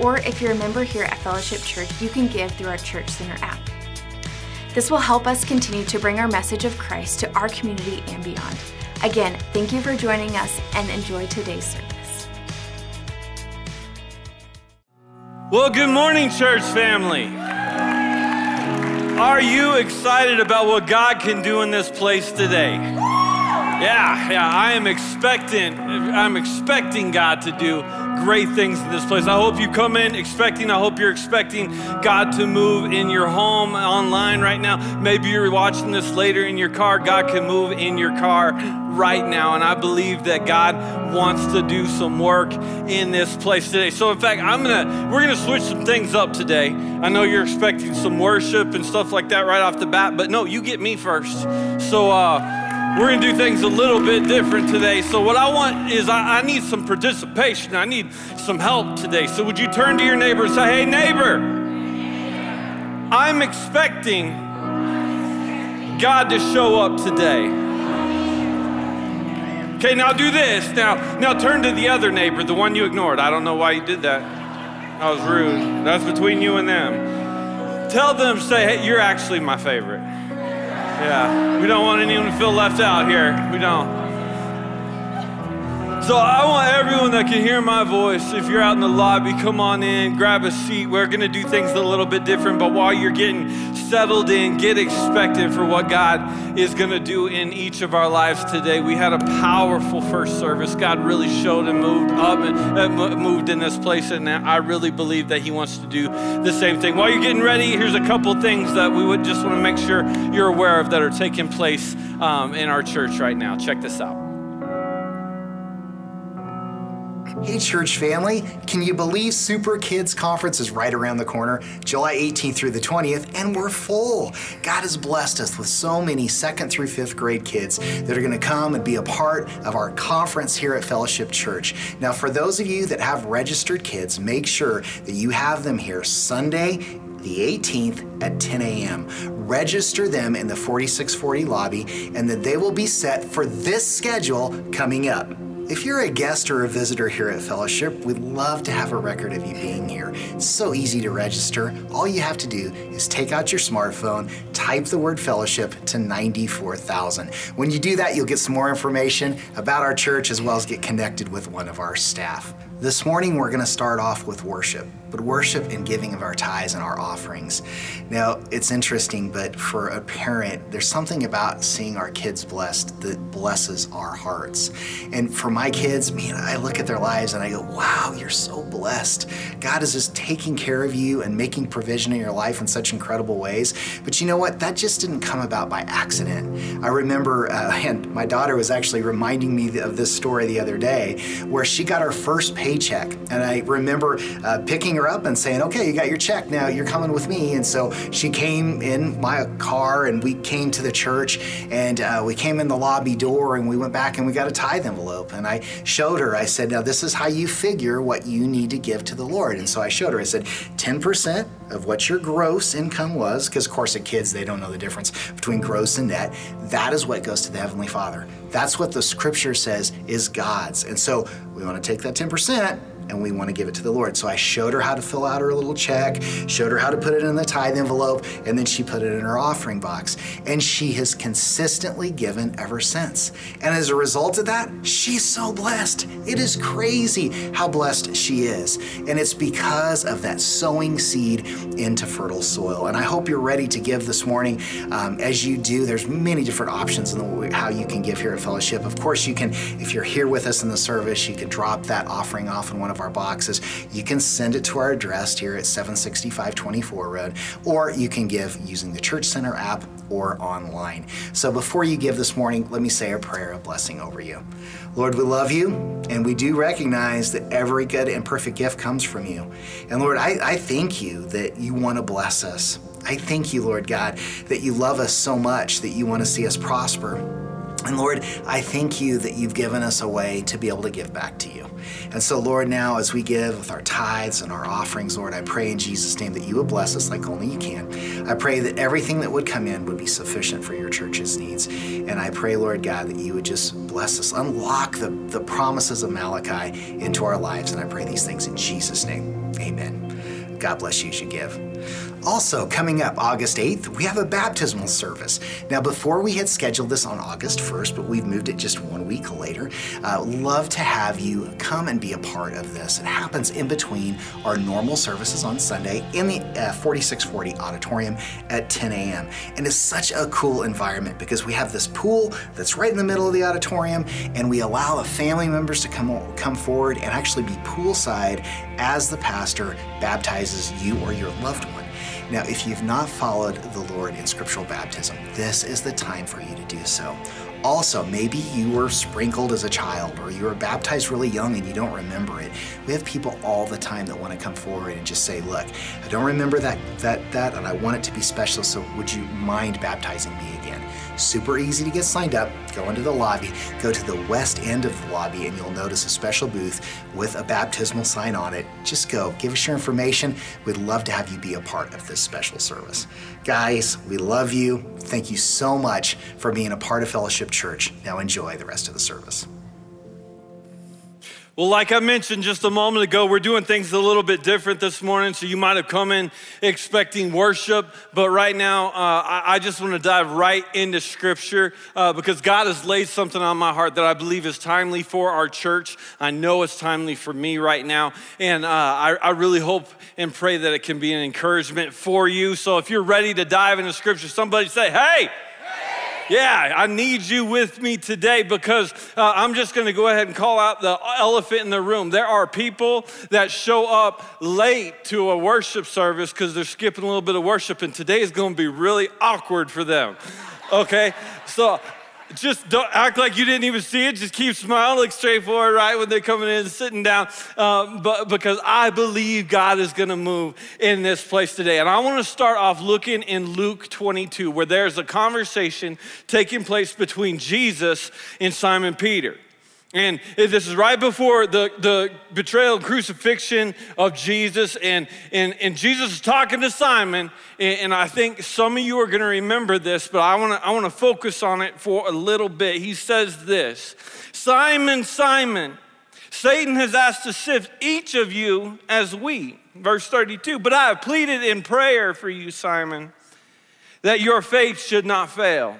or if you're a member here at Fellowship Church, you can give through our Church Center app. This will help us continue to bring our message of Christ to our community and beyond. Again, thank you for joining us and enjoy today's service. Well, good morning, church family. Are you excited about what God can do in this place today? Yeah, yeah, I am expecting I'm expecting God to do great things in this place. I hope you come in expecting, I hope you're expecting God to move in your home online right now. Maybe you're watching this later in your car. God can move in your car right now. And I believe that God wants to do some work in this place today. So, in fact, I'm gonna we're gonna switch some things up today. I know you're expecting some worship and stuff like that right off the bat, but no, you get me first. So, uh, we're going to do things a little bit different today. So, what I want is I, I, need some participation. I need some help today. So, would you turn to your neighbor and say, Hey, neighbor, I'm expecting God to show up today. Okay, now do this. Now, now turn to the other neighbor, the one you ignored. I don't know why you did that. That was rude. That's between you and them. Tell them, say, hey, you're actually my favorite. Yeah, we don't want anyone to feel left out here. We don't. So I want everyone that can hear my voice, if you're out in the lobby, come on in, grab a seat. We're going to do things a little bit different, but while you're getting settled in, get expected for what God is going to do in each of our lives today. We had a powerful first service. God really showed and moved up and moved in this place, and I really believe that He wants to do the same thing. While you're getting ready, here's a couple things that we would just want to make sure you're aware of that are taking place um, in our church right now. Check this out. Hey, church family, can you believe Super Kids Conference is right around the corner, July 18th through the 20th, and we're full. God has blessed us with so many second through fifth grade kids that are going to come and be a part of our conference here at Fellowship Church. Now, for those of you that have registered kids, make sure that you have them here Sunday, the 18th at 10 a.m. Register them in the 4640 lobby, and then they will be set for this schedule coming up. If you're a guest or a visitor here at Fellowship, we'd love to have a record of you being here. It's so easy to register. All you have to do is take out your smartphone, type the word fellowship to 94,000. When you do that, you'll get some more information about our church as well as get connected with one of our staff. This morning, we're going to start off with worship, but worship and giving of our tithes and our offerings. Now, it's interesting, but for a parent, there's something about seeing our kids blessed that blesses our hearts. And for my kids, man, I look at their lives and I go, wow, you're so blessed. God is just taking care of you and making provision in your life in such incredible ways. But you know what? That just didn't come about by accident. I remember, uh, and my daughter was actually reminding me of this story the other day where she got her first paycheck. And I remember uh, picking her up and saying, okay, you got your check now, you're coming with me. And so she came in my car and we came to the church and uh, we came in the lobby door and we went back and we got a tithe envelope. And I showed her, I said, now this is how you figure what you need to give to the Lord. And so I showed her, I said, 10% of what your gross income was, because of course, the kids, they don't know the difference between gross and net. That is what goes to the Heavenly Father. That's what the scripture says is God's. And so we want to take that 10% and we want to give it to the Lord. So I showed her how to fill out her little check, showed her how to put it in the tithe envelope, and then she put it in her offering box. And she has consistently given ever since. And as a result of that, she's so blessed. It is crazy how blessed she is. And it's because of that sowing seed into fertile soil. And I hope you're ready to give this morning. Um, as you do, there's many different options in the how you can give here at Fellowship. Of course, you can, if you're here with us in the service, you can drop that offering off in one of of our boxes. You can send it to our address here at 765 24 Road, or you can give using the Church Center app or online. So before you give this morning, let me say a prayer of blessing over you. Lord, we love you, and we do recognize that every good and perfect gift comes from you. And Lord, I, I thank you that you want to bless us. I thank you, Lord God, that you love us so much that you want to see us prosper. And Lord, I thank you that you've given us a way to be able to give back to you. And so, Lord, now as we give with our tithes and our offerings, Lord, I pray in Jesus' name that you would bless us like only you can. I pray that everything that would come in would be sufficient for your church's needs. And I pray, Lord God, that you would just bless us, unlock the, the promises of Malachi into our lives. And I pray these things in Jesus' name. Amen. God bless you as you give. Also, coming up August 8th, we have a baptismal service. Now, before we had scheduled this on August 1st, but we've moved it just one week later, uh, love to have you come and be a part of this. It happens in between our normal services on Sunday in the uh, 4640 auditorium at 10 a.m. And it's such a cool environment because we have this pool that's right in the middle of the auditorium, and we allow the family members to come, come forward and actually be poolside as the pastor baptizes you or your loved one. Now, if you've not followed the Lord in scriptural baptism, this is the time for you to do so. Also, maybe you were sprinkled as a child or you were baptized really young and you don't remember it. We have people all the time that want to come forward and just say, "Look, I don't remember that that that and I want it to be special, so would you mind baptizing me again?" Super easy to get signed up. Go into the lobby, go to the west end of the lobby, and you'll notice a special booth with a baptismal sign on it. Just go, give us your information. We'd love to have you be a part of this special service. Guys, we love you. Thank you so much for being a part of Fellowship Church. Now enjoy the rest of the service. Well, like I mentioned just a moment ago, we're doing things a little bit different this morning. So you might have come in expecting worship, but right now, uh, I, just want to dive right into Scripture uh, because God has laid something on my heart that I believe is timely for our church. I know it's timely for me right now, and uh, I, I really hope and pray that it can be an encouragement for you. So if you're ready to dive into Scripture, somebody say, "Hey!" Yeah, I need you with me today because uh, I'm just going to go ahead and call out the elephant in the room. There are people that show up late to a worship service because they're skipping a little bit of worship, and today is going to be really awkward for them. Okay? So just don't act like you didn't even see it. Just keep smiling, look straight forward, right, when they're coming in, and sitting down. Um, but because I believe God is going to move in this place today. And I want to start off looking in Luke 22, where there's a conversation taking place between Jesus and Simon Peter. And this is right before the, the betrayal and crucifixion of Jesus. And, and, and Jesus is talking to Simon. And, and I think some of you are going to remember this, but I want to I wanna focus on it for a little bit. He says this Simon, Simon, Satan has asked to sift each of you as wheat. Verse 32. But I have pleaded in prayer for you, Simon, that your faith should not fail.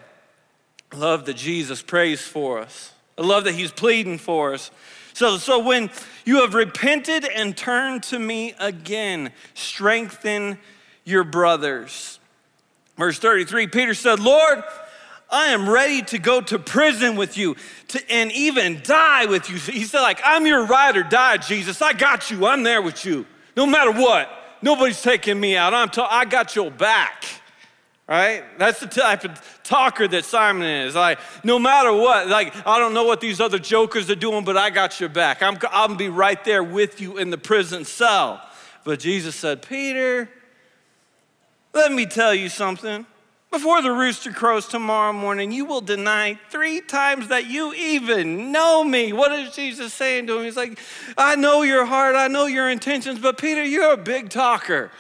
Love that Jesus prays for us. I love that he's pleading for us. So, so when you have repented and turned to me again, strengthen your brothers. Verse 33, Peter said, Lord, I am ready to go to prison with you to, and even die with you. He said, like, I'm your ride or die, Jesus. I got you. I'm there with you. No matter what. Nobody's taking me out. I'm t- I got your back right? That's the type of talker that Simon is. Like, no matter what, like, I don't know what these other jokers are doing, but I got your back. I'm, I'm gonna be right there with you in the prison cell. But Jesus said, Peter, let me tell you something. Before the rooster crows tomorrow morning, you will deny three times that you even know me. What is Jesus saying to him? He's like, I know your heart, I know your intentions, but Peter, you're a big talker.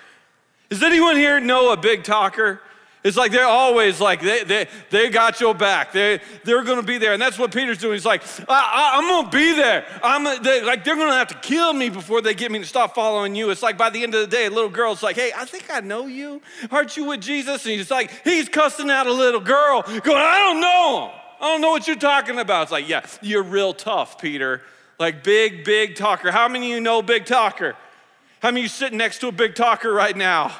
Does anyone here know a big talker? It's like they're always like, they, they, they got your back. They, they're going to be there. And that's what Peter's doing. He's like, I, am going to be there. I'm they, like, they're going to have to kill me before they get me to stop following you. It's like by the end of the day, a little girl's like, hey, I think I know you. Aren't you with Jesus? And he's like, he's cussing out a little girl, going, I don't know him. I don't know what you're talking about. It's like, yeah, you're real tough, Peter. Like big, big talker. How many of you know big talker? How many of you sitting next to a big talker right now?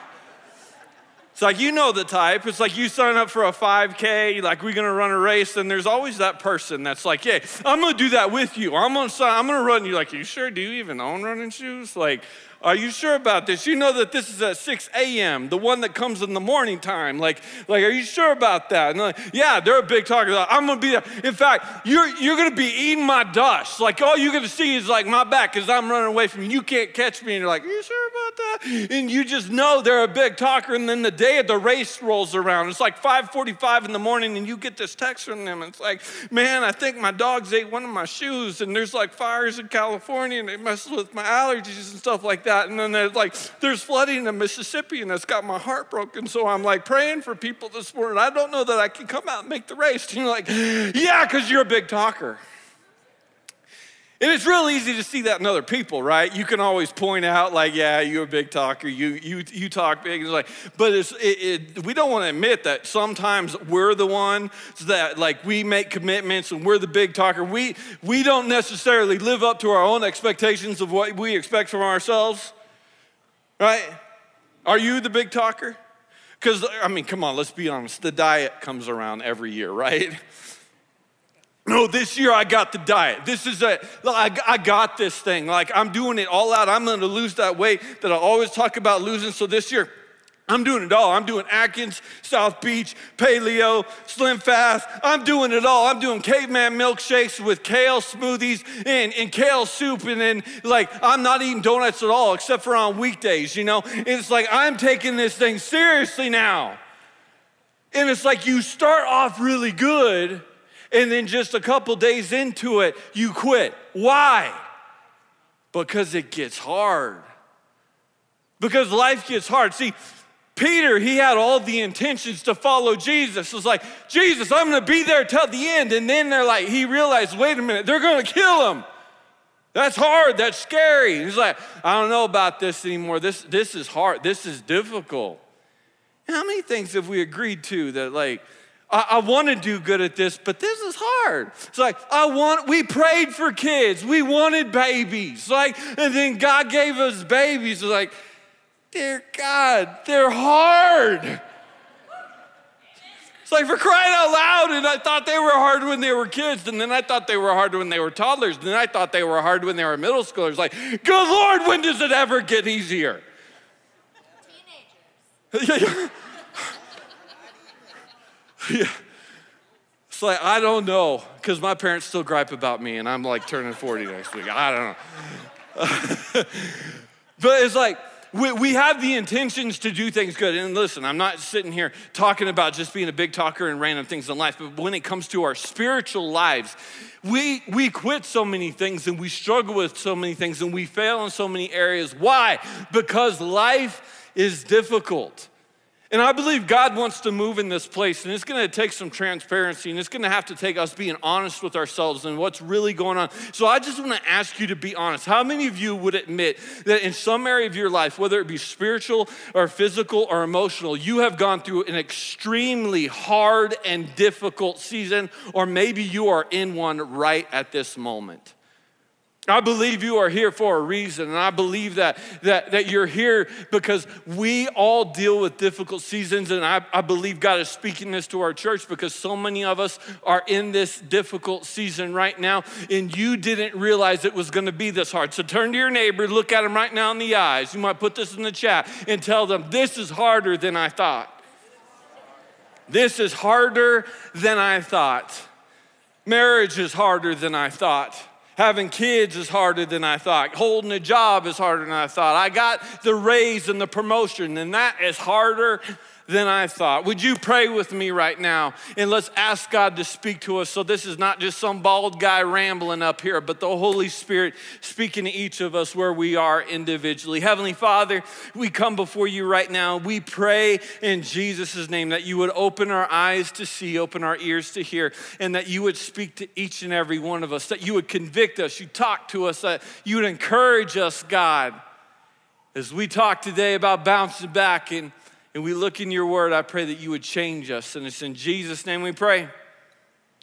It's like you know the type. It's like you sign up for a 5K, like we're gonna run a race, and there's always that person that's like, "Hey, I'm gonna do that with you. I'm gonna I'm gonna run." You're like, "You sure? Do you even own running shoes? Like, are you sure about this? You know that this is at 6 a.m., the one that comes in the morning time. Like, like, are you sure about that? And like, yeah, they're a big talker. I'm gonna be there. In fact, you're you're gonna be eating my dust. Like, all you're gonna see is like my back because I'm running away from you. You can't catch me. And you're like, are you sure about that. And you just know they're a big talker. And then the day of the race rolls around. It's like 5:45 in the morning, and you get this text from them. It's like, man, I think my dogs ate one of my shoes, and there's like fires in California, and it messes with my allergies and stuff like that. And then there's like there's flooding in Mississippi, and it's got my heart broken. So I'm like praying for people this morning. I don't know that I can come out and make the race. And you're like, yeah, because you're a big talker. And it's real easy to see that in other people, right? You can always point out, like, yeah, you're a big talker, you, you, you talk big. It's like, but it's, it, it, we don't want to admit that sometimes we're the one that, like, we make commitments and we're the big talker. We, we don't necessarily live up to our own expectations of what we expect from ourselves, right? Are you the big talker? Because, I mean, come on, let's be honest. The diet comes around every year, right? No, this year I got the diet. This is a, I, I got this thing. Like I'm doing it all out. I'm gonna lose that weight that I always talk about losing. So this year, I'm doing it all. I'm doing Atkins, South Beach, paleo, slim fast. I'm doing it all. I'm doing caveman milkshakes with kale smoothies and, and kale soup. And then, like, I'm not eating donuts at all except for on weekdays, you know? And it's like, I'm taking this thing seriously now. And it's like you start off really good and then just a couple days into it, you quit. Why? Because it gets hard. Because life gets hard. See, Peter, he had all the intentions to follow Jesus. It was like, Jesus, I'm gonna be there till the end. And then they're like, he realized, wait a minute, they're gonna kill him. That's hard, that's scary. He's like, I don't know about this anymore. This, this is hard, this is difficult. How many things have we agreed to that, like, I, I want to do good at this, but this is hard. It's like, I want, we prayed for kids. We wanted babies. Like, and then God gave us babies. It's like, dear God, they're hard. It's like for crying out loud, and I thought they were hard when they were kids, and then I thought they were hard when they were toddlers, and then I thought they were hard when they were middle schoolers. Like, good Lord, when does it ever get easier? Teenagers. Yeah. It's like, I don't know, because my parents still gripe about me, and I'm like turning 40 next week. I don't know. but it's like, we, we have the intentions to do things good. And listen, I'm not sitting here talking about just being a big talker and random things in life, but when it comes to our spiritual lives, we, we quit so many things and we struggle with so many things and we fail in so many areas. Why? Because life is difficult. And I believe God wants to move in this place, and it's gonna take some transparency, and it's gonna have to take us being honest with ourselves and what's really going on. So I just wanna ask you to be honest. How many of you would admit that in some area of your life, whether it be spiritual or physical or emotional, you have gone through an extremely hard and difficult season, or maybe you are in one right at this moment? I believe you are here for a reason, and I believe that, that, that you're here because we all deal with difficult seasons, and I, I believe God is speaking this to our church because so many of us are in this difficult season right now, and you didn't realize it was gonna be this hard. So turn to your neighbor, look at him right now in the eyes. You might put this in the chat and tell them, This is harder than I thought. This is harder than I thought. Marriage is harder than I thought. Having kids is harder than I thought. Holding a job is harder than I thought. I got the raise and the promotion, and that is harder than I thought. Would you pray with me right now? And let's ask God to speak to us. So, this is not just some bald guy rambling up here, but the Holy Spirit speaking to each of us where we are individually. Heavenly Father, we come before you right now. We pray in Jesus' name that you would open our eyes to see, open our ears to hear, and that you would speak to each and every one of us, that you would convict us, you talk to us, that you would encourage us, God. As we talk today about bouncing back and and we look in your word, I pray that you would change us. And it's in Jesus' name we pray.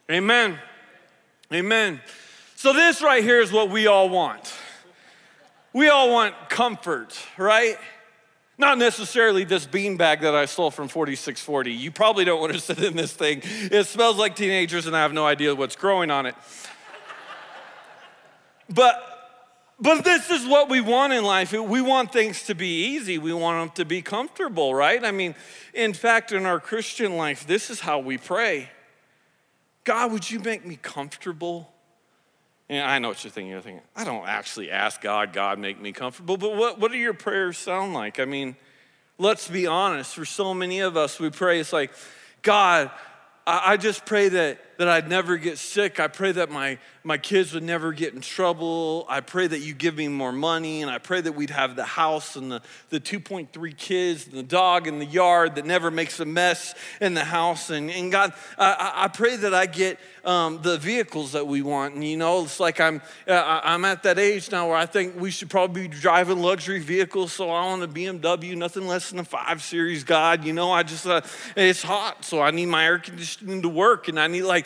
Amen. Amen. So, this right here is what we all want. We all want comfort, right? Not necessarily this beanbag that I stole from 4640. You probably don't want to sit in this thing. It smells like teenagers, and I have no idea what's growing on it. But but this is what we want in life. We want things to be easy. We want them to be comfortable, right? I mean, in fact, in our Christian life, this is how we pray God, would you make me comfortable And I know what you're thinking. You're thinking, I don't actually ask God, God, make me comfortable. But what, what do your prayers sound like? I mean, let's be honest. For so many of us, we pray, it's like, God, I, I just pray that, that I'd never get sick. I pray that my, my kids would never get in trouble. I pray that you give me more money. And I pray that we'd have the house and the, the 2.3 kids and the dog in the yard that never makes a mess in the house. And, and God, I, I pray that I get um, the vehicles that we want. And you know, it's like I'm, uh, I'm at that age now where I think we should probably be driving luxury vehicles. So I want a BMW, nothing less than a 5 Series, God. You know, I just, uh, it's hot. So I need my air conditioning to work. And I need like,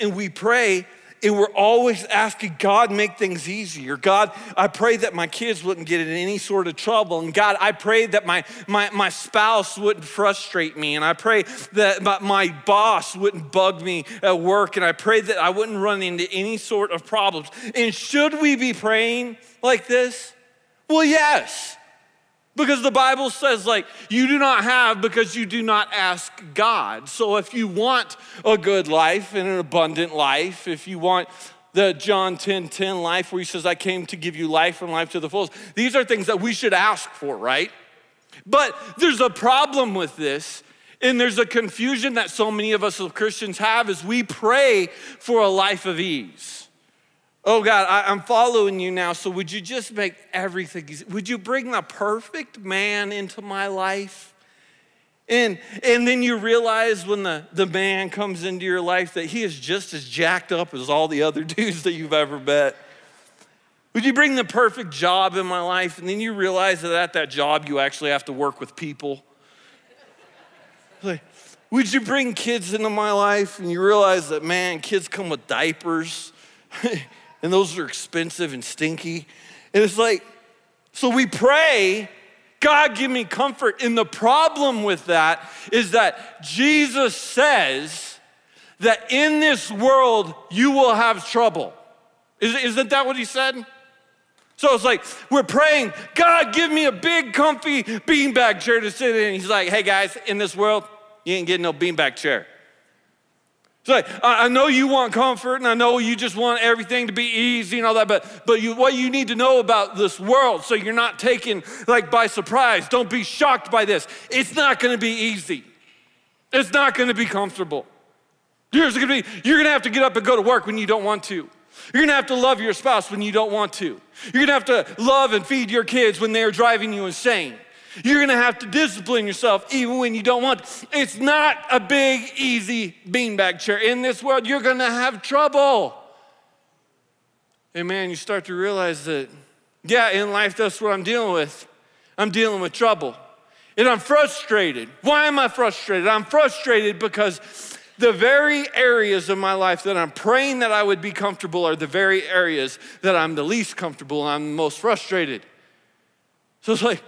and we pray and we're always asking God make things easier. God, I pray that my kids wouldn't get in any sort of trouble. And God, I pray that my, my, my spouse wouldn't frustrate me. And I pray that my, my boss wouldn't bug me at work. And I pray that I wouldn't run into any sort of problems. And should we be praying like this? Well, yes. Because the Bible says, like, you do not have because you do not ask God. So if you want a good life and an abundant life, if you want the John 10 10 life where he says, I came to give you life and life to the fullest, these are things that we should ask for, right? But there's a problem with this. And there's a confusion that so many of us as Christians have is we pray for a life of ease. Oh God, I, am following you now, so would you just make everything easy? Would you bring the perfect man into my life? And, and then you realize when the, the man comes into your life that he is just as jacked up as all the other dudes that you've ever met. Would you bring the perfect job in my life? And then you realize that at that job you actually have to work with people. Would you bring kids into my life? And you realize that, man, kids come with diapers. and those are expensive and stinky. And it's like, so we pray, God, give me comfort. And the problem with that is that Jesus says that in this world you will have trouble. Isn't that what he said? So it's like we're praying, God, give me a big, comfy beanbag chair to sit in. He's like, hey guys, in this world, you ain't getting no beanbag chair. It's like, I know you want comfort and I know you just want everything to be easy and all that, but, but you, what you need to know about this world so you're not taken like by surprise, don't be shocked by this. It's not gonna be easy. It's not gonna be comfortable. You're gonna, be, you're gonna have to get up and go to work when you don't want to. You're gonna have to love your spouse when you don't want to. You're gonna have to love and feed your kids when they're driving you insane. You're gonna have to discipline yourself even when you don't want. It's not a big, easy beanbag chair. In this world, you're gonna have trouble. And man, you start to realize that, yeah, in life, that's what I'm dealing with. I'm dealing with trouble. And I'm frustrated. Why am I frustrated? I'm frustrated because the very areas of my life that I'm praying that I would be comfortable are the very areas that I'm the least comfortable and I'm the most frustrated. So it's like,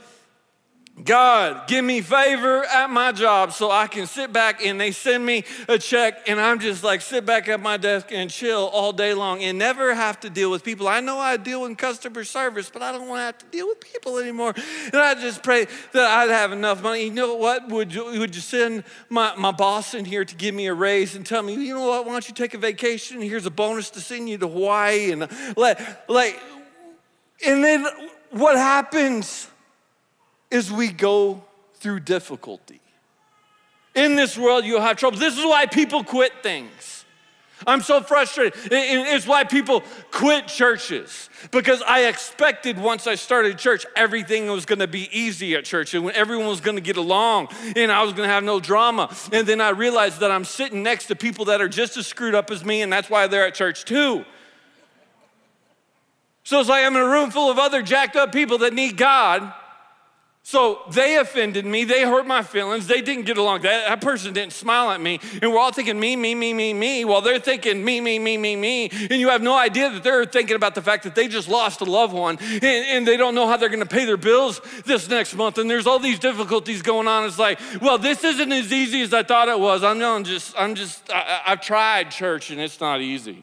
God, give me favor at my job so I can sit back and they send me a check and I'm just like sit back at my desk and chill all day long and never have to deal with people. I know I deal in customer service, but I don't want to have to deal with people anymore. And I just pray that I'd have enough money. You know what? Would you, would you send my, my boss in here to give me a raise and tell me, you know what? Why don't you take a vacation? Here's a bonus to send you to Hawaii and let, like, and then what happens? Is we go through difficulty. In this world, you'll have trouble. This is why people quit things. I'm so frustrated. It's why people quit churches because I expected once I started church, everything was going to be easy at church and everyone was going to get along and I was going to have no drama. And then I realized that I'm sitting next to people that are just as screwed up as me, and that's why they're at church too. So it's like I'm in a room full of other jacked up people that need God so they offended me. They hurt my feelings. They didn't get along. That, that person didn't smile at me. And we're all thinking me, me, me, me, me, while they're thinking me, me, me, me, me. And you have no idea that they're thinking about the fact that they just lost a loved one and, and they don't know how they're going to pay their bills this next month. And there's all these difficulties going on. It's like, well, this isn't as easy as I thought it was. I'm, I'm just, I'm just, I, I've tried church and it's not easy.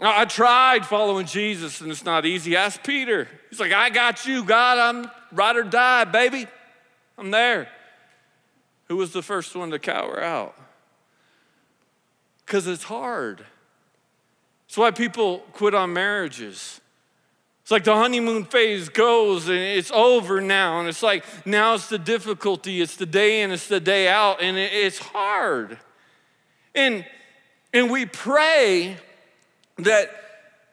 I tried following Jesus and it's not easy. Ask Peter. He's like, I got you, God. I'm ride or die, baby. I'm there. Who was the first one to cower out? Because it's hard. It's why people quit on marriages. It's like the honeymoon phase goes and it's over now. And it's like now it's the difficulty, it's the day in, it's the day out, and it's hard. And, and we pray that,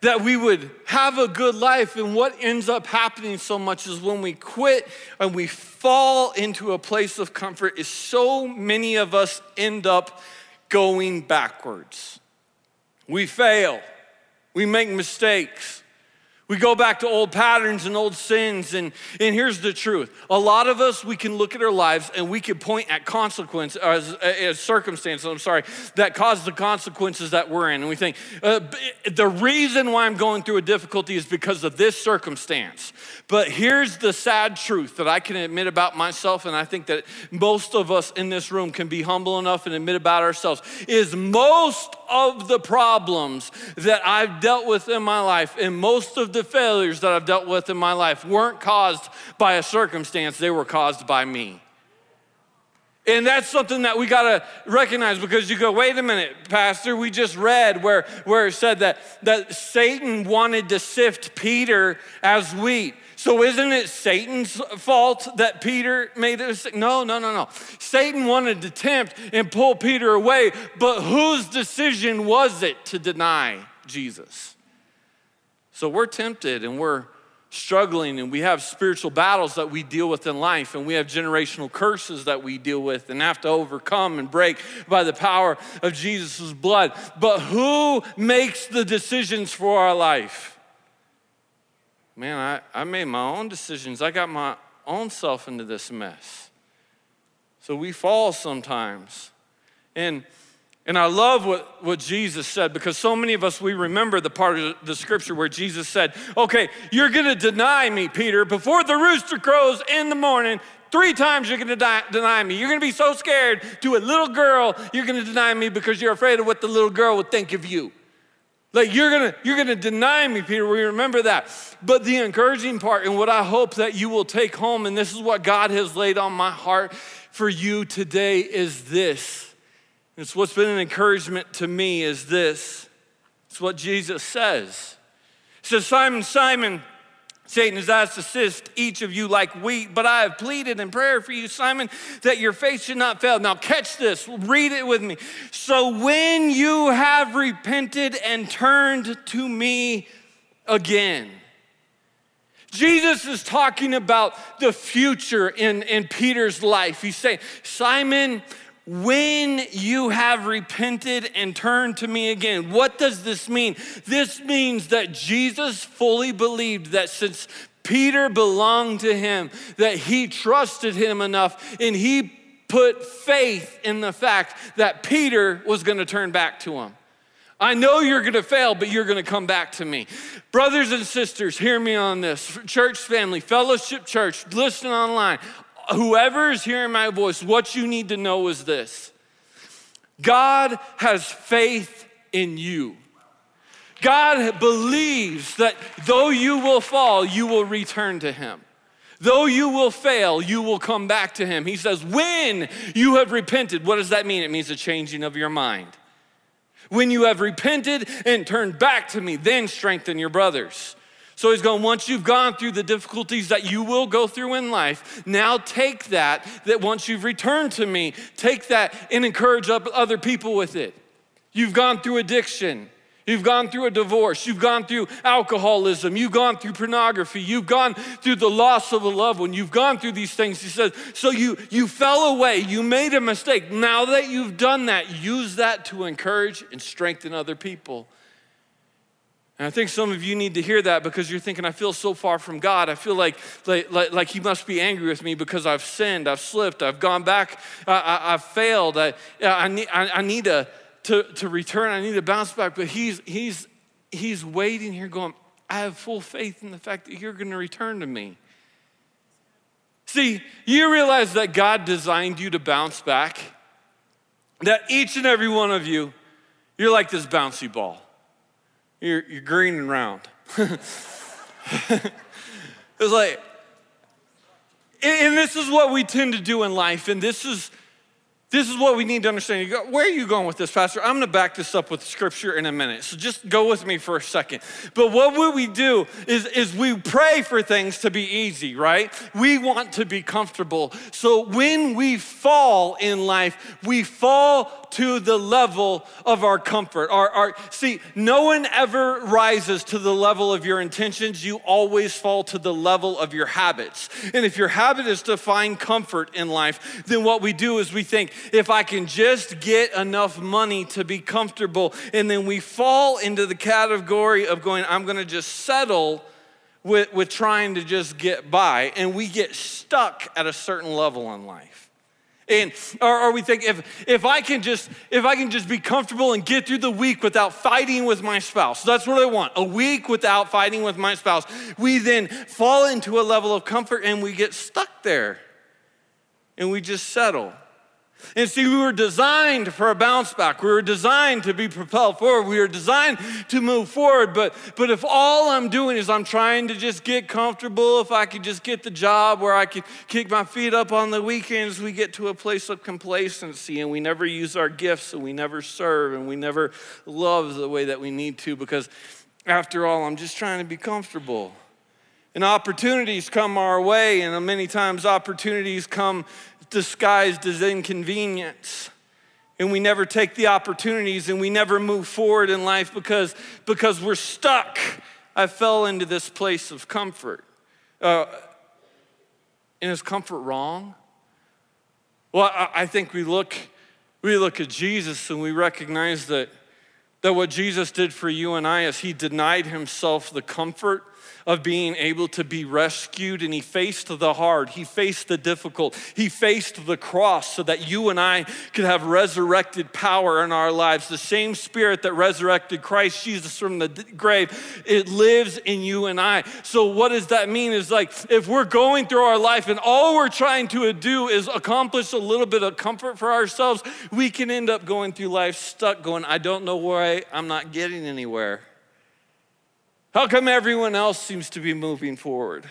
that we would have a good life. And what ends up happening so much is when we quit and we fall into a place of comfort, is so many of us end up going backwards. We fail, we make mistakes. We go back to old patterns and old sins. And, and here's the truth a lot of us, we can look at our lives and we can point at consequences, as, as circumstances, I'm sorry, that cause the consequences that we're in. And we think, uh, the reason why I'm going through a difficulty is because of this circumstance. But here's the sad truth that I can admit about myself, and I think that most of us in this room can be humble enough and admit about ourselves, is most of the problems that I've dealt with in my life and most of the failures that I've dealt with in my life weren't caused by a circumstance, they were caused by me. And that's something that we got to recognize because you go, wait a minute, Pastor, we just read where, where it said that, that Satan wanted to sift Peter as wheat. So isn't it Satan's fault that Peter made mistake? No, no, no, no. Satan wanted to tempt and pull Peter away, but whose decision was it to deny Jesus? So we're tempted and we're struggling and we have spiritual battles that we deal with in life and we have generational curses that we deal with and have to overcome and break by the power of Jesus' blood. But who makes the decisions for our life? man, I, I made my own decisions. I got my own self into this mess. So we fall sometimes. And and I love what, what Jesus said because so many of us, we remember the part of the scripture where Jesus said, Okay, you're gonna deny me, Peter, before the rooster crows in the morning. Three times you're gonna deny me. You're gonna be so scared to a little girl, you're gonna deny me because you're afraid of what the little girl would think of you. Like you're gonna, you're gonna deny me, Peter. We remember that. But the encouraging part, and what I hope that you will take home, and this is what God has laid on my heart for you today, is this. It's what's been an encouragement to me, is this. It's what Jesus says. He says, Simon, Simon, Satan has asked to sift each of you like wheat, but I have pleaded in prayer for you, Simon, that your faith should not fail. Now, catch this, read it with me. So, when you have repented and turned to me again, Jesus is talking about the future in, in Peter's life. He's saying, Simon, when you have repented and turned to me again. What does this mean? This means that Jesus fully believed that since Peter belonged to him, that he trusted him enough and he put faith in the fact that Peter was gonna turn back to him. I know you're gonna fail, but you're gonna come back to me. Brothers and sisters, hear me on this. Church family, fellowship church, listen online whoever is hearing my voice, what you need to know is this God has faith in you. God believes that though you will fall, you will return to Him. Though you will fail, you will come back to Him. He says, when you have repented, what does that mean? It means a changing of your mind. When you have repented and turned back to me, then strengthen your brothers. So he's going, once you've gone through the difficulties that you will go through in life, now take that, that once you've returned to me, take that and encourage other people with it. You've gone through addiction. You've gone through a divorce. You've gone through alcoholism. You've gone through pornography. You've gone through the loss of a loved one. You've gone through these things. He says, so you, you fell away. You made a mistake. Now that you've done that, use that to encourage and strengthen other people. And I think some of you need to hear that because you're thinking, I feel so far from God. I feel like, like, like, like He must be angry with me because I've sinned, I've slipped, I've gone back, I, have failed. I, I need, I, I need to, to, to return, I need to bounce back. But he's, he's, he's waiting here going, I have full faith in the fact that you're going to return to me. See, you realize that God designed you to bounce back? That each and every one of you, you're like this bouncy ball. You're, you're green and round. it's like, and this is what we tend to do in life, and this is This is what we need to understand. Go, where are you going with this, Pastor? I'm going to back this up with scripture in a minute. So just go with me for a second. But what would we do is, is we pray for things to be easy, right? We want to be comfortable. So when we fall in life, we fall to the level of our comfort. Our, our, see, no one ever rises to the level of your intentions. You always fall to the level of your habits. And if your habit is to find comfort in life, then what we do is we think, if I can just get enough money to be comfortable, and then we fall into the category of going, I'm gonna just settle with, with trying to just get by, and we get stuck at a certain level in life. And or, or we think if if I can just if I can just be comfortable and get through the week without fighting with my spouse, that's what I want. A week without fighting with my spouse. We then fall into a level of comfort and we get stuck there. And we just settle. And see, we were designed for a bounce back. We were designed to be propelled forward. We were designed to move forward. But, but if all I'm doing is I'm trying to just get comfortable, if I could just get the job where I could kick my feet up on the weekends, we get to a place of complacency and we never use our gifts and we never serve and we never love the way that we need to because, after all, I'm just trying to be comfortable. And opportunities come our way, and many times opportunities come disguised as inconvenience. And we never take the opportunities and we never move forward in life because, because we're stuck. I fell into this place of comfort. Uh, and is comfort wrong? Well, I, I think we look, we look at Jesus and we recognize that, that what Jesus did for you and I is he denied himself the comfort of being able to be rescued, and he faced the hard, he faced the difficult, he faced the cross so that you and I could have resurrected power in our lives. The same spirit that resurrected Christ Jesus from the grave, it lives in you and I. So, what does that mean? Is like if we're going through our life and all we're trying to do is accomplish a little bit of comfort for ourselves, we can end up going through life stuck, going, I don't know I'm not getting anywhere. How come everyone else seems to be moving forward?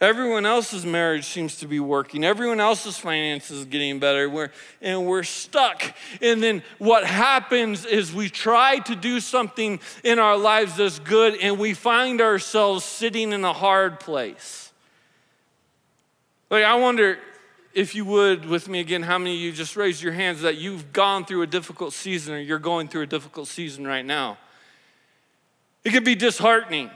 Everyone else's marriage seems to be working. Everyone else's finances is getting better. We're, and we're stuck. And then what happens is we try to do something in our lives that's good and we find ourselves sitting in a hard place. Like, I wonder if you would, with me again, how many of you just raised your hands that you've gone through a difficult season or you're going through a difficult season right now? It can be disheartening,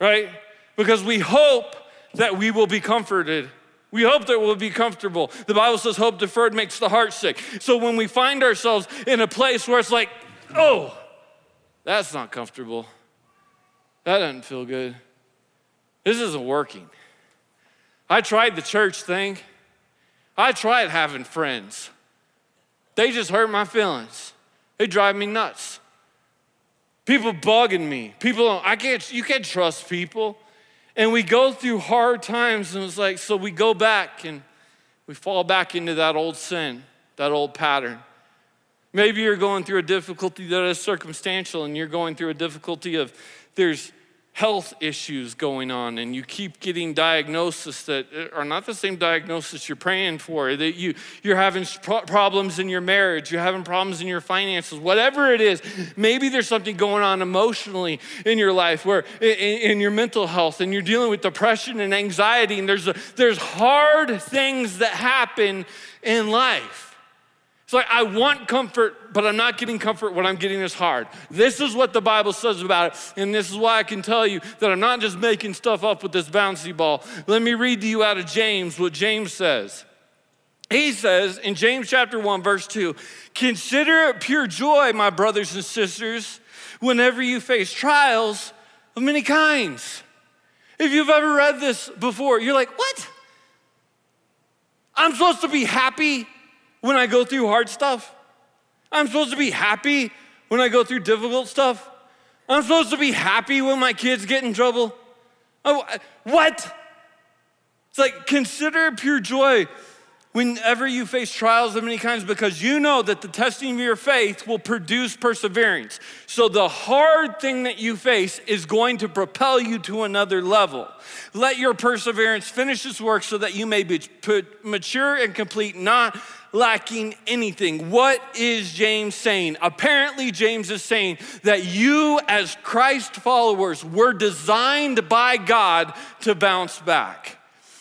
right? Because we hope that we will be comforted. We hope that we'll be comfortable. The Bible says hope deferred makes the heart sick. So when we find ourselves in a place where it's like, oh, that's not comfortable, that doesn't feel good, this isn't working. I tried the church thing, I tried having friends. They just hurt my feelings, they drive me nuts. People bugging me. People, I can't, you can't trust people. And we go through hard times, and it's like, so we go back and we fall back into that old sin, that old pattern. Maybe you're going through a difficulty that is circumstantial, and you're going through a difficulty of there's health issues going on and you keep getting diagnoses that are not the same diagnosis you're praying for that you, you're having problems in your marriage you're having problems in your finances whatever it is maybe there's something going on emotionally in your life where in, in your mental health and you're dealing with depression and anxiety and there's, a, there's hard things that happen in life it's like, I want comfort, but I'm not getting comfort. What I'm getting is hard. This is what the Bible says about it. And this is why I can tell you that I'm not just making stuff up with this bouncy ball. Let me read to you out of James what James says. He says in James chapter 1, verse 2 Consider it pure joy, my brothers and sisters, whenever you face trials of many kinds. If you've ever read this before, you're like, what? I'm supposed to be happy when I go through hard stuff. I'm supposed to be happy when I go through difficult stuff. I'm supposed to be happy when my kids get in trouble. Oh, what? It's like consider pure joy whenever you face trials of many kinds because you know that the testing of your faith will produce perseverance. So the hard thing that you face is going to propel you to another level. Let your perseverance finish its work so that you may be mature and complete, not lacking anything. What is James saying? Apparently, James is saying that you, as Christ followers, were designed by God to bounce back.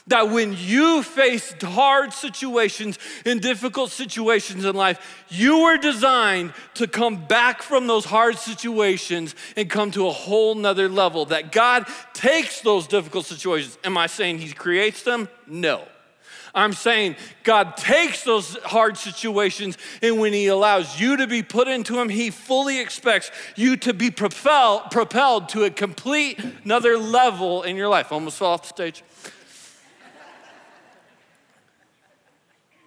That when you face hard situations and difficult situations in life, you were designed to come back from those hard situations and come to a whole nother level. That God takes those difficult situations. Am I saying He creates them? No. I'm saying God takes those hard situations, and when He allows you to be put into them, He fully expects you to be propelled, propelled to a complete another level in your life. Almost fell off the stage.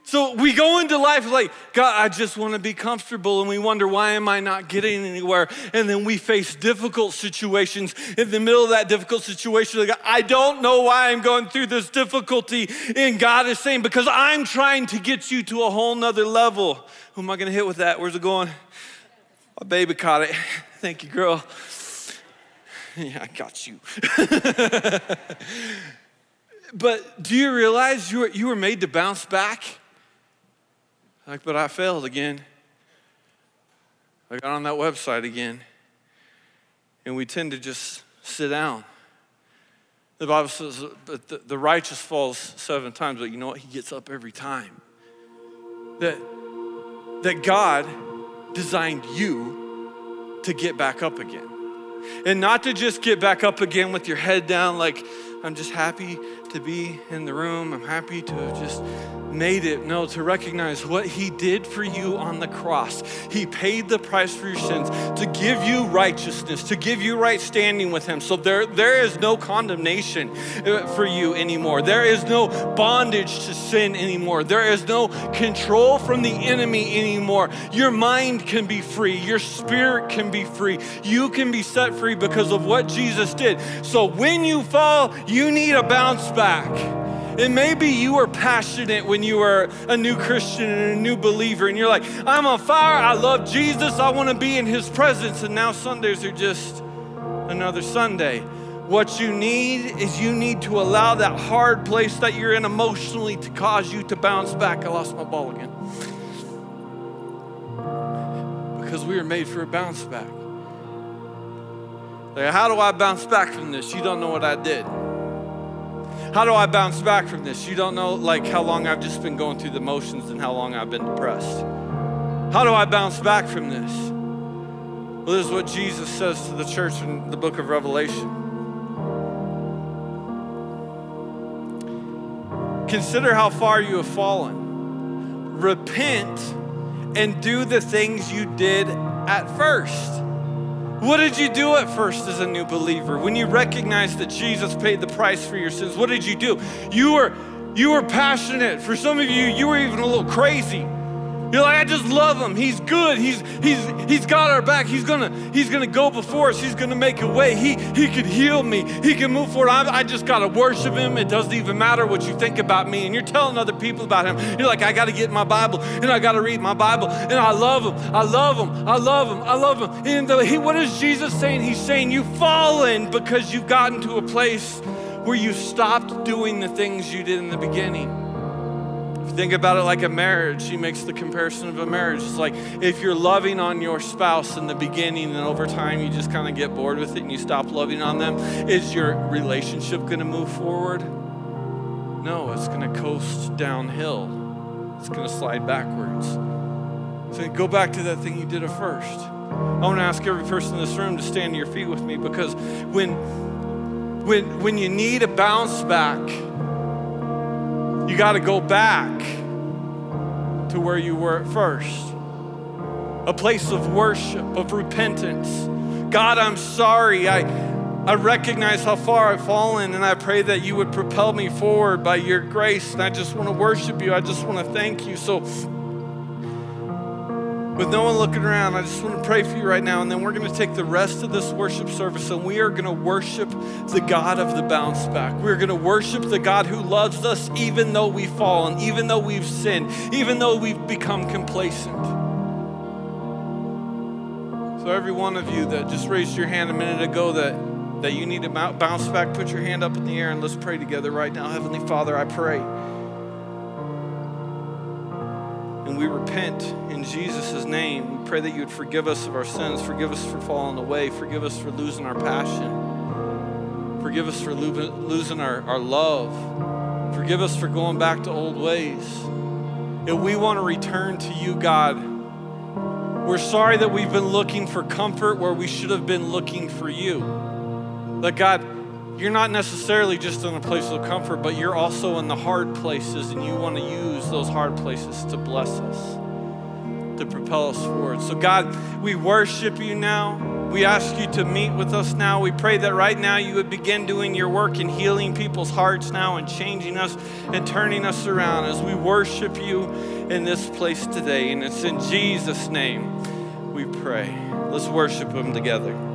So we go into life like, God, I just want to be comfortable, and we wonder, why am I not getting anywhere? And then we face difficult situations. In the middle of that difficult situation, like, I don't know why I'm going through this difficulty. And God is saying, because I'm trying to get you to a whole nother level. Who am I going to hit with that? Where's it going? My baby caught it. Thank you, girl. Yeah, I got you. but do you realize you were, you were made to bounce back? Like, but I failed again. I got on that website again. And we tend to just sit down. The Bible says that the, righteous falls seven times, but you know what? He gets up every time. That, that God designed you to get back up again. And not to just get back up again with your head down, like, I'm just happy to be in the room. I'm happy to have just made it. No, to recognize what He did for you on the cross. He paid the price for your sins to give you righteousness, to give you right standing with Him. So there, there is no condemnation uh, for you anymore. There is no bondage to sin anymore. There is no control from the enemy anymore. Your mind can be free. Your spirit can be free. You can be set free because of what Jesus did. So when you fall, you need a bounce back. And maybe you were passionate when you were a new Christian and a new believer, and you're like, I'm on fire, I love Jesus, I want to be in his presence. And now Sundays are just another Sunday. What you need is you need to allow that hard place that you're in emotionally to cause you to bounce back. I lost my ball again. Because we were made for a bounce back. Like, how do I bounce back from this? You don't know what I did. How do I bounce back from this? You don't know like how long I've just been going through the motions and how long I've been depressed. How do I bounce back from this? Well, this is what Jesus says to the church in the book of Revelation. Consider how far you have fallen. Repent and do the things you did at first. What did you do at first as a new believer? When you recognized that Jesus paid the price for your sins, what did you do? You were you were passionate. For some of you, you were even a little crazy. You're like, I just love him. He's good. He's he's he's got our back. He's gonna he's gonna go before us. He's gonna make a way. He he could heal me. He can move forward. I, I just gotta worship him. It doesn't even matter what you think about me. And you're telling other people about him. You're like, I gotta get my Bible and I gotta read my Bible. And I love him. I love him. I love him. I love him. And the, he, what is Jesus saying? He's saying you've fallen because you've gotten to a place where you stopped doing the things you did in the beginning. Think about it like a marriage. He makes the comparison of a marriage. It's like if you're loving on your spouse in the beginning and over time you just kind of get bored with it and you stop loving on them, is your relationship going to move forward? No, it's going to coast downhill. It's going to slide backwards. So go back to that thing you did at first. I want to ask every person in this room to stand to your feet with me because when when when you need a bounce back, you got to go back to where you were at first a place of worship, of repentance. God, I'm sorry. I, I recognize how far I've fallen, and I pray that you would propel me forward by your grace. And I just want to worship you. I just want to thank you. So, with no one looking around, I just want to pray for you right now. And then we're going to take the rest of this worship service and we are going to worship the God of the bounce back. We're going to worship the God who loves us even though we've fallen, even though we've sinned, even though we've become complacent. So, every one of you that just raised your hand a minute ago that, that you need to bounce back, put your hand up in the air and let's pray together right now. Heavenly Father, I pray. And we repent in Jesus' name. We pray that you would forgive us of our sins, forgive us for falling away, forgive us for losing our passion, forgive us for lo- losing our, our love, forgive us for going back to old ways. If we want to return to you, God, we're sorry that we've been looking for comfort where we should have been looking for you. That God, you're not necessarily just in a place of comfort, but you're also in the hard places, and you want to use those hard places to bless us, to propel us forward. So, God, we worship you now. We ask you to meet with us now. We pray that right now you would begin doing your work in healing people's hearts now and changing us and turning us around as we worship you in this place today. And it's in Jesus' name we pray. Let's worship him together.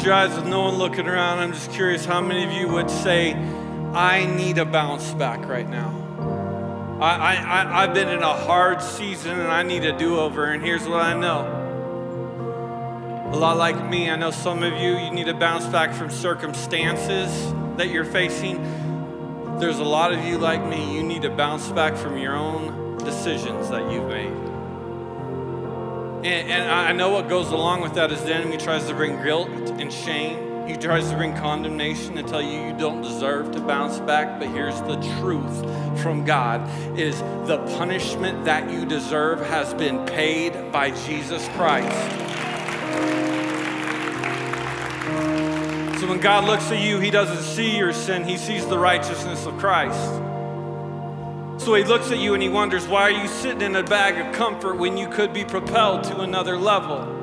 Close your eyes with no one looking around, I'm just curious how many of you would say, I need a bounce back right now? I, I, I've been in a hard season and I need a do over, and here's what I know. A lot like me, I know some of you, you need a bounce back from circumstances that you're facing. There's a lot of you like me, you need to bounce back from your own decisions that you've made. And, and I know what goes along with that is the enemy tries to bring guilt and shame. He tries to bring condemnation and tell you you don't deserve to bounce back. But here's the truth from God is the punishment that you deserve has been paid by Jesus Christ. So when God looks at you, He doesn't see your sin, He sees the righteousness of Christ. So He looks at you and He wonders, why are you sitting in a bag of comfort when you could be propelled to another level?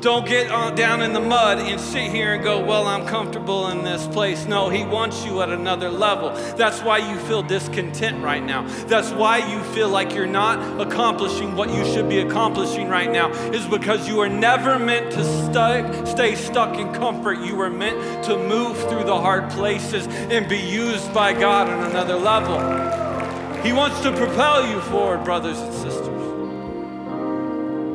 Don't get uh, down in the mud and sit here and go, Well, I'm comfortable in this place. No, He wants you at another level. That's why you feel discontent right now. That's why you feel like you're not accomplishing what you should be accomplishing right now, is because you are never meant to stay stuck in comfort. You were meant to move through the hard places and be used by God on another level. He wants to propel you forward, brothers and sisters.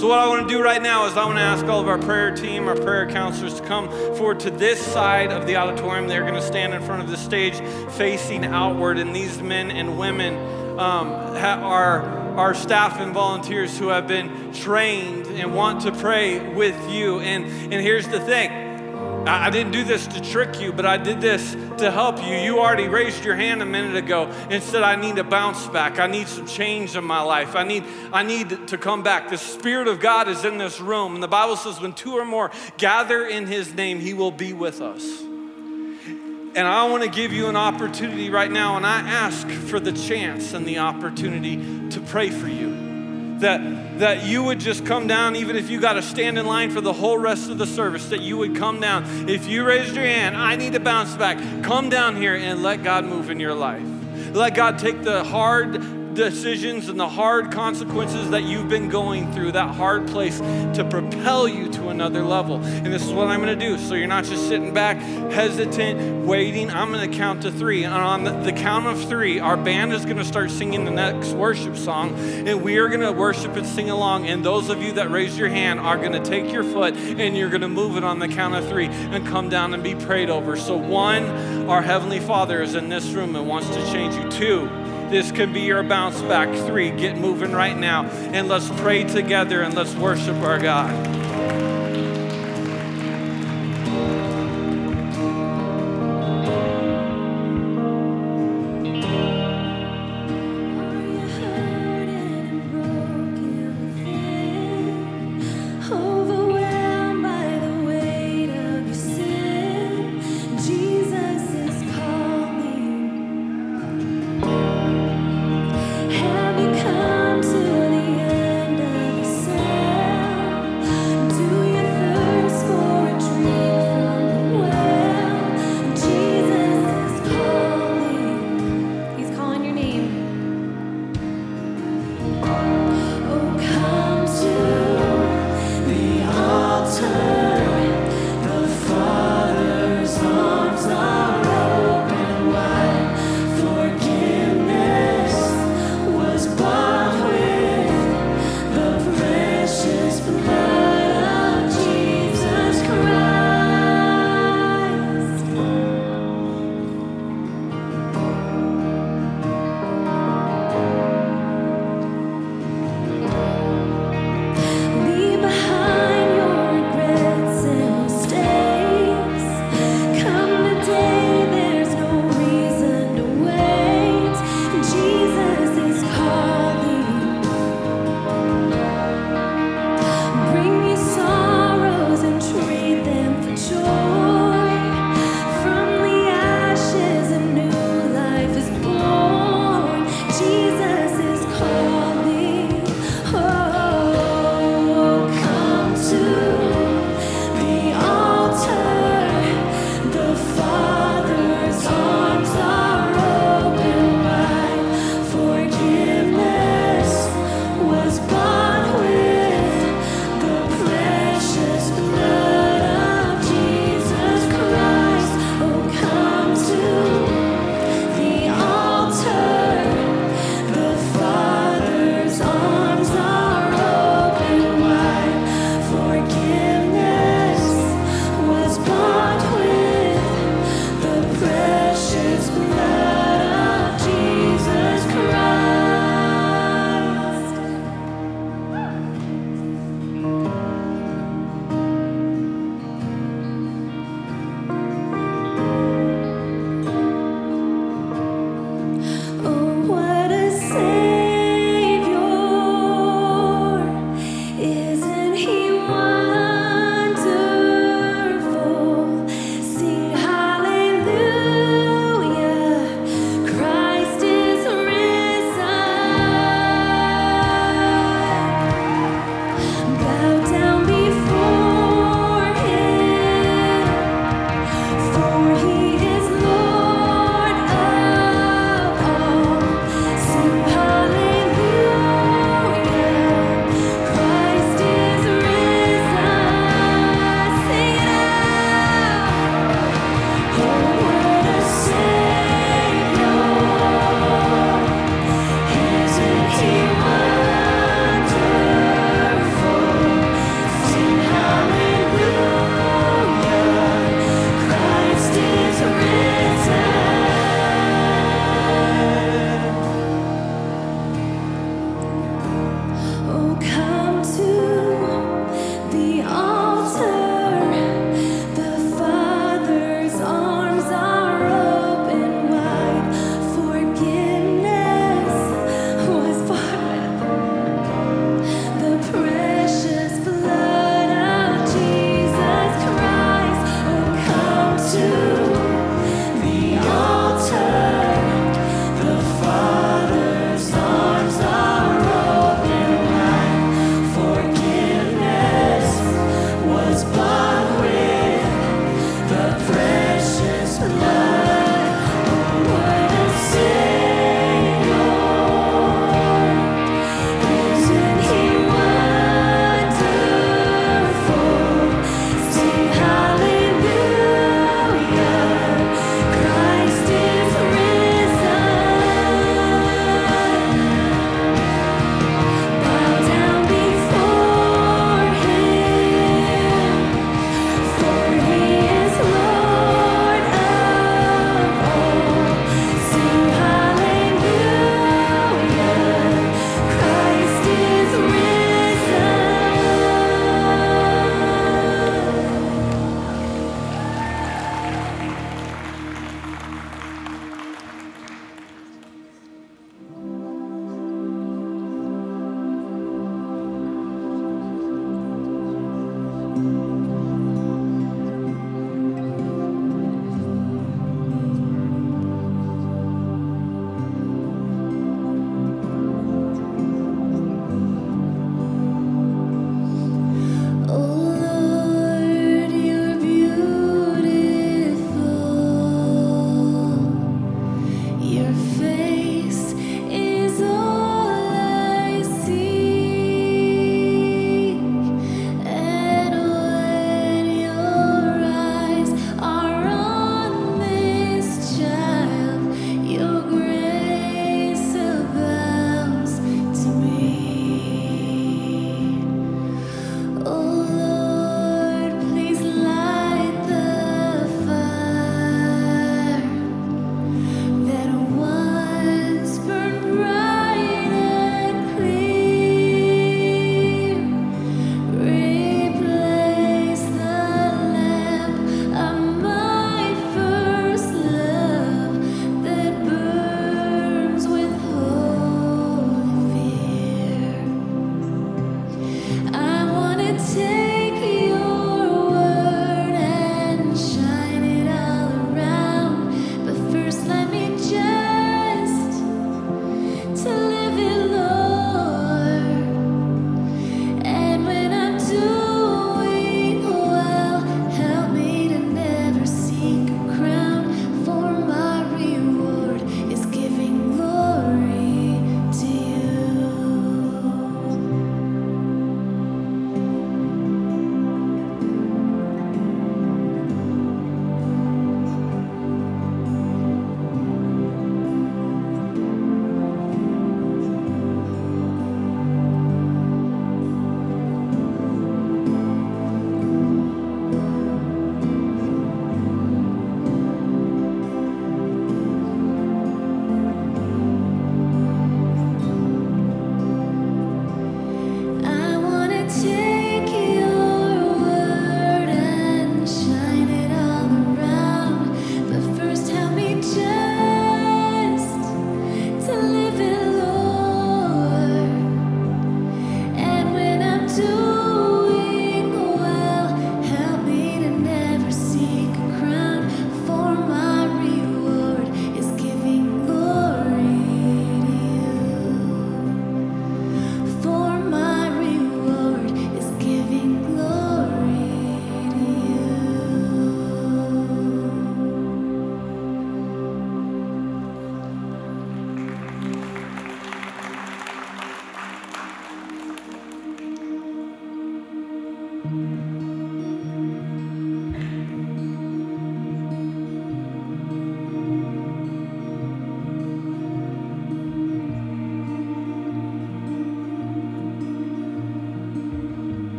So, what I want to do right now is I want to ask all of our prayer team, our prayer counselors to come forward to this side of the auditorium. They're going to stand in front of the stage facing outward, and these men and women um, are our staff and volunteers who have been trained and want to pray with you. And, and here's the thing I didn't do this to trick you, but I did this to help you. You already raised your hand a minute ago and said, I need a bounce back. I need some change in my life. I need, I need to come back. The Spirit of God is in this room. And the Bible says, when two or more gather in His name, He will be with us. And I want to give you an opportunity right now, and I ask for the chance and the opportunity to pray for you that, that you would just come down, even if you got to stand in line for the whole rest of the service, that you would come down. If you raised your hand, I need to bounce back, come down here and let God move in your life. Let God take the hard decisions and the hard consequences that you've been going through, that hard place to propel you to another level. And this is what I'm going to do. So you're not just sitting back, hesitant, waiting. I'm going to count to three. And on the, the count of three, our band is going to start singing the next worship song. And we are going to worship and sing along. And those of you that raise your hand are going to take your foot and you're going to move it on the count of three and come down and be prayed over. So, one, our Heavenly Father is in this room and wants to change you. Two, this could be your bounce back. Three, get moving right now. And let's pray together and let's worship our God.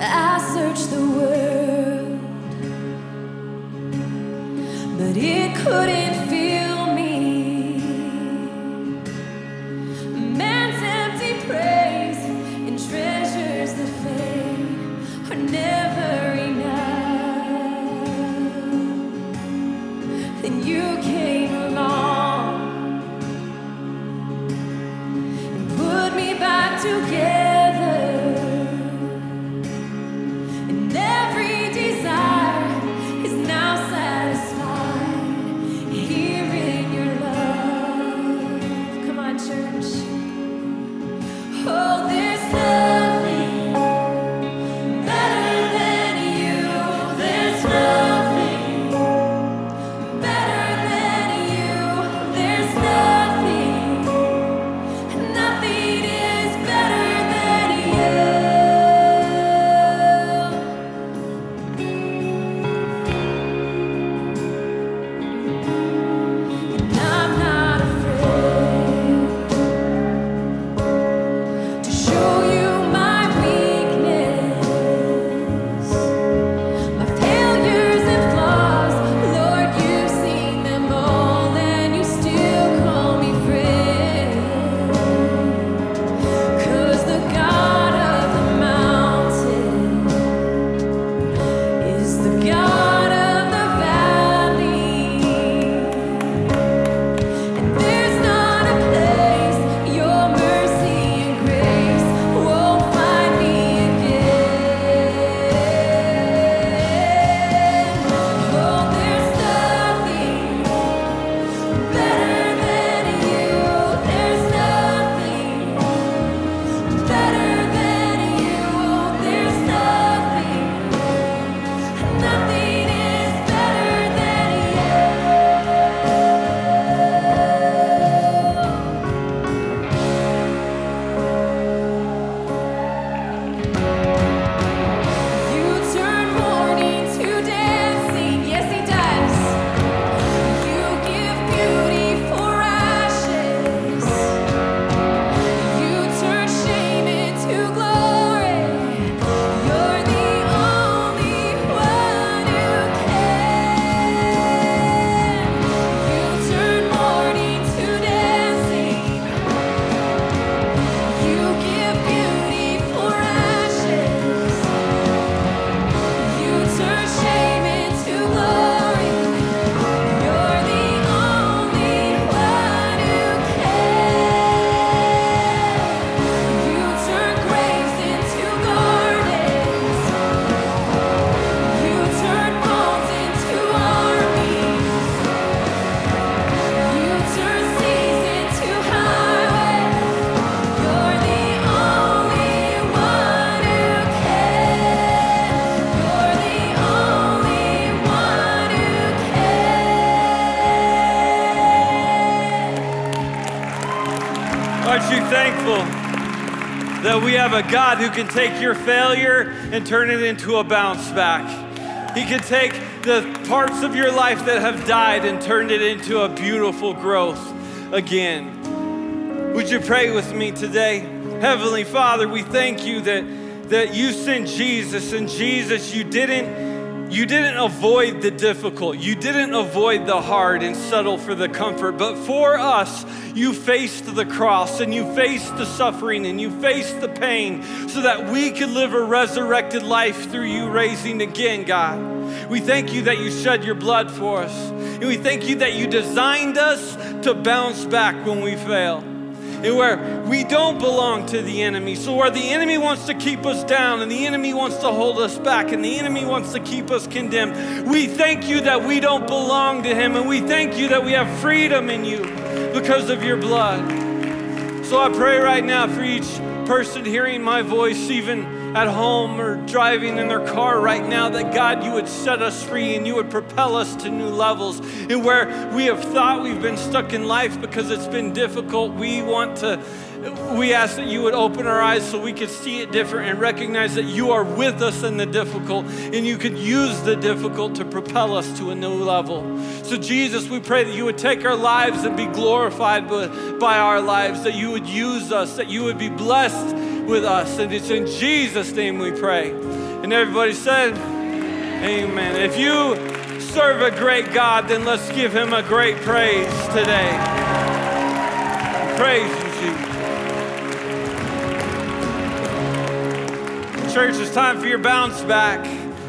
I search the world have a God who can take your failure and turn it into a bounce back? He can take the parts of your life that have died and turn it into a beautiful growth again. Would you pray with me today? Heavenly Father, we thank you that, that you sent Jesus, and Jesus, you didn't you didn't avoid the difficult. You didn't avoid the hard and settle for the comfort. But for us, you faced the cross and you faced the suffering and you faced the pain so that we could live a resurrected life through you raising again, God. We thank you that you shed your blood for us. And we thank you that you designed us to bounce back when we fail and where we don't belong to the enemy. So, where the enemy wants to keep us down and the enemy wants to hold us back and the enemy wants to keep us condemned, we thank you that we don't belong to him and we thank you that we have freedom in you because of your blood. So, I pray right now for each person hearing my voice, even at home or driving in their car right now, that God, you would set us free and you would propel us to new levels. And where we have thought we've been stuck in life because it's been difficult, we want to, we ask that you would open our eyes so we could see it different and recognize that you are with us in the difficult and you could use the difficult to propel us to a new level. So, Jesus, we pray that you would take our lives and be glorified by our lives, that you would use us, that you would be blessed with us. And it's in Jesus' name we pray. And everybody said, Amen. If you serve a great God, then let's give him a great praise today. Praise Church, it's time for your bounce back.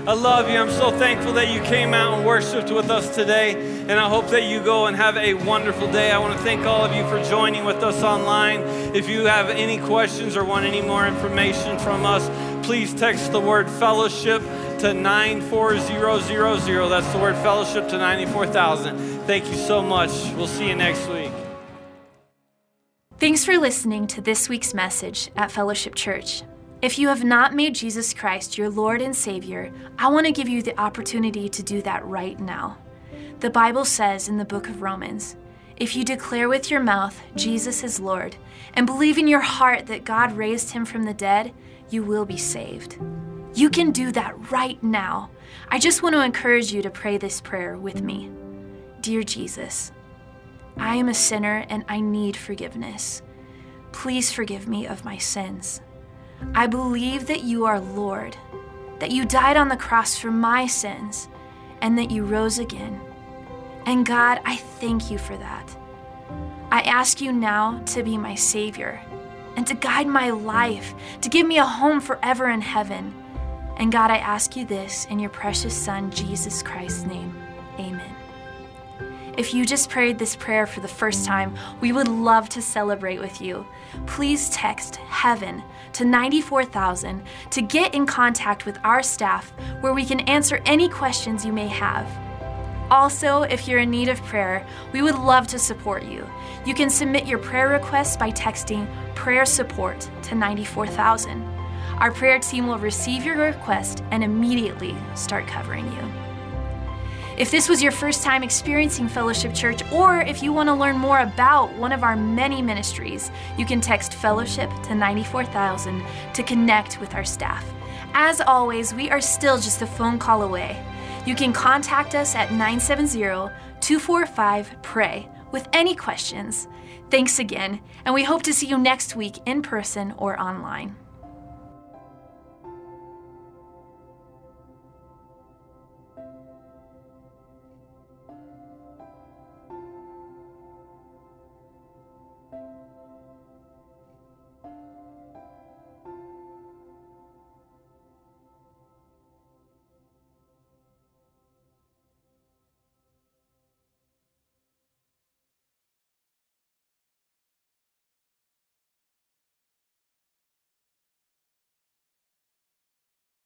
I love you. I'm so thankful that you came out and worshiped with us today. And I hope that you go and have a wonderful day. I want to thank all of you for joining with us online. If you have any questions or want any more information from us, please text the word fellowship to 94000. That's the word fellowship to 94000. Thank you so much. We'll see you next week. Thanks for listening to this week's message at Fellowship Church. If you have not made Jesus Christ your Lord and Savior, I want to give you the opportunity to do that right now. The Bible says in the book of Romans if you declare with your mouth Jesus is Lord and believe in your heart that God raised him from the dead, you will be saved. You can do that right now. I just want to encourage you to pray this prayer with me. Dear Jesus, I am a sinner and I need forgiveness. Please forgive me of my sins. I believe that you are Lord, that you died on the cross for my sins, and that you rose again. And God, I thank you for that. I ask you now to be my Savior and to guide my life, to give me a home forever in heaven. And God, I ask you this in your precious Son, Jesus Christ's name. Amen. If you just prayed this prayer for the first time, we would love to celebrate with you. Please text heaven to 94,000 to get in contact with our staff where we can answer any questions you may have. Also, if you're in need of prayer, we would love to support you. You can submit your prayer requests by texting prayer support to 94,000. Our prayer team will receive your request and immediately start covering you. If this was your first time experiencing Fellowship Church, or if you want to learn more about one of our many ministries, you can text Fellowship to 94,000 to connect with our staff. As always, we are still just a phone call away. You can contact us at 970 245 PRAY with any questions. Thanks again, and we hope to see you next week in person or online.